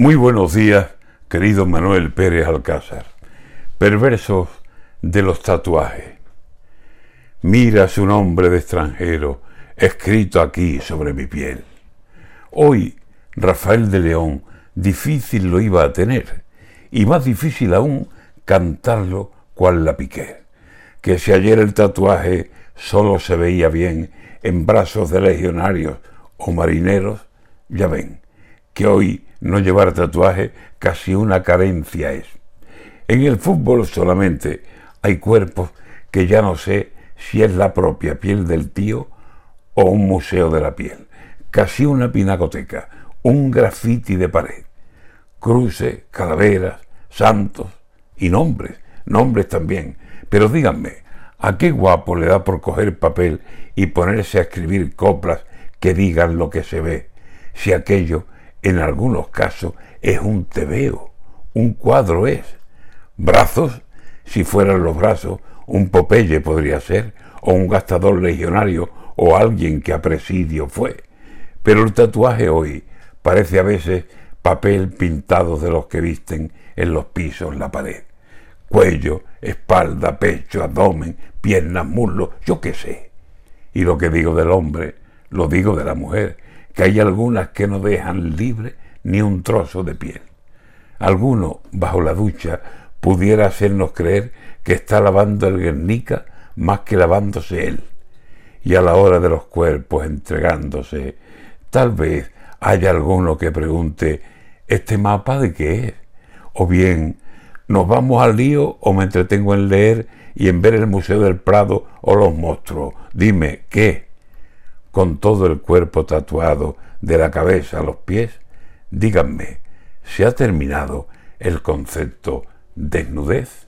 Muy buenos días, querido Manuel Pérez Alcázar. Perversos de los tatuajes. Mira su nombre de extranjero escrito aquí sobre mi piel. Hoy, Rafael de León, difícil lo iba a tener, y más difícil aún cantarlo cual la piqué. Que si ayer el tatuaje solo se veía bien en brazos de legionarios o marineros, ya ven, que hoy no llevar tatuaje casi una carencia es. En el fútbol solamente hay cuerpos que ya no sé si es la propia piel del tío o un museo de la piel. Casi una pinacoteca, un grafiti de pared. Cruces, calaveras, santos y nombres, nombres también. Pero díganme, ¿a qué guapo le da por coger papel y ponerse a escribir coplas que digan lo que se ve, si aquello en algunos casos es un tebeo, un cuadro es. Brazos, si fueran los brazos, un Popeye podría ser, o un gastador legionario, o alguien que a presidio fue. Pero el tatuaje hoy parece a veces papel pintado de los que visten en los pisos la pared. Cuello, espalda, pecho, abdomen, piernas, muslos, yo qué sé. Y lo que digo del hombre, lo digo de la mujer, que hay algunas que no dejan libre ni un trozo de piel. Alguno, bajo la ducha, pudiera hacernos creer que está lavando el Guernica más que lavándose él. Y a la hora de los cuerpos entregándose, tal vez haya alguno que pregunte, ¿este mapa de qué es? O bien, ¿nos vamos al lío o me entretengo en leer y en ver el Museo del Prado o los monstruos? Dime, ¿qué? Con todo el cuerpo tatuado de la cabeza a los pies, díganme, ¿se ha terminado el concepto desnudez?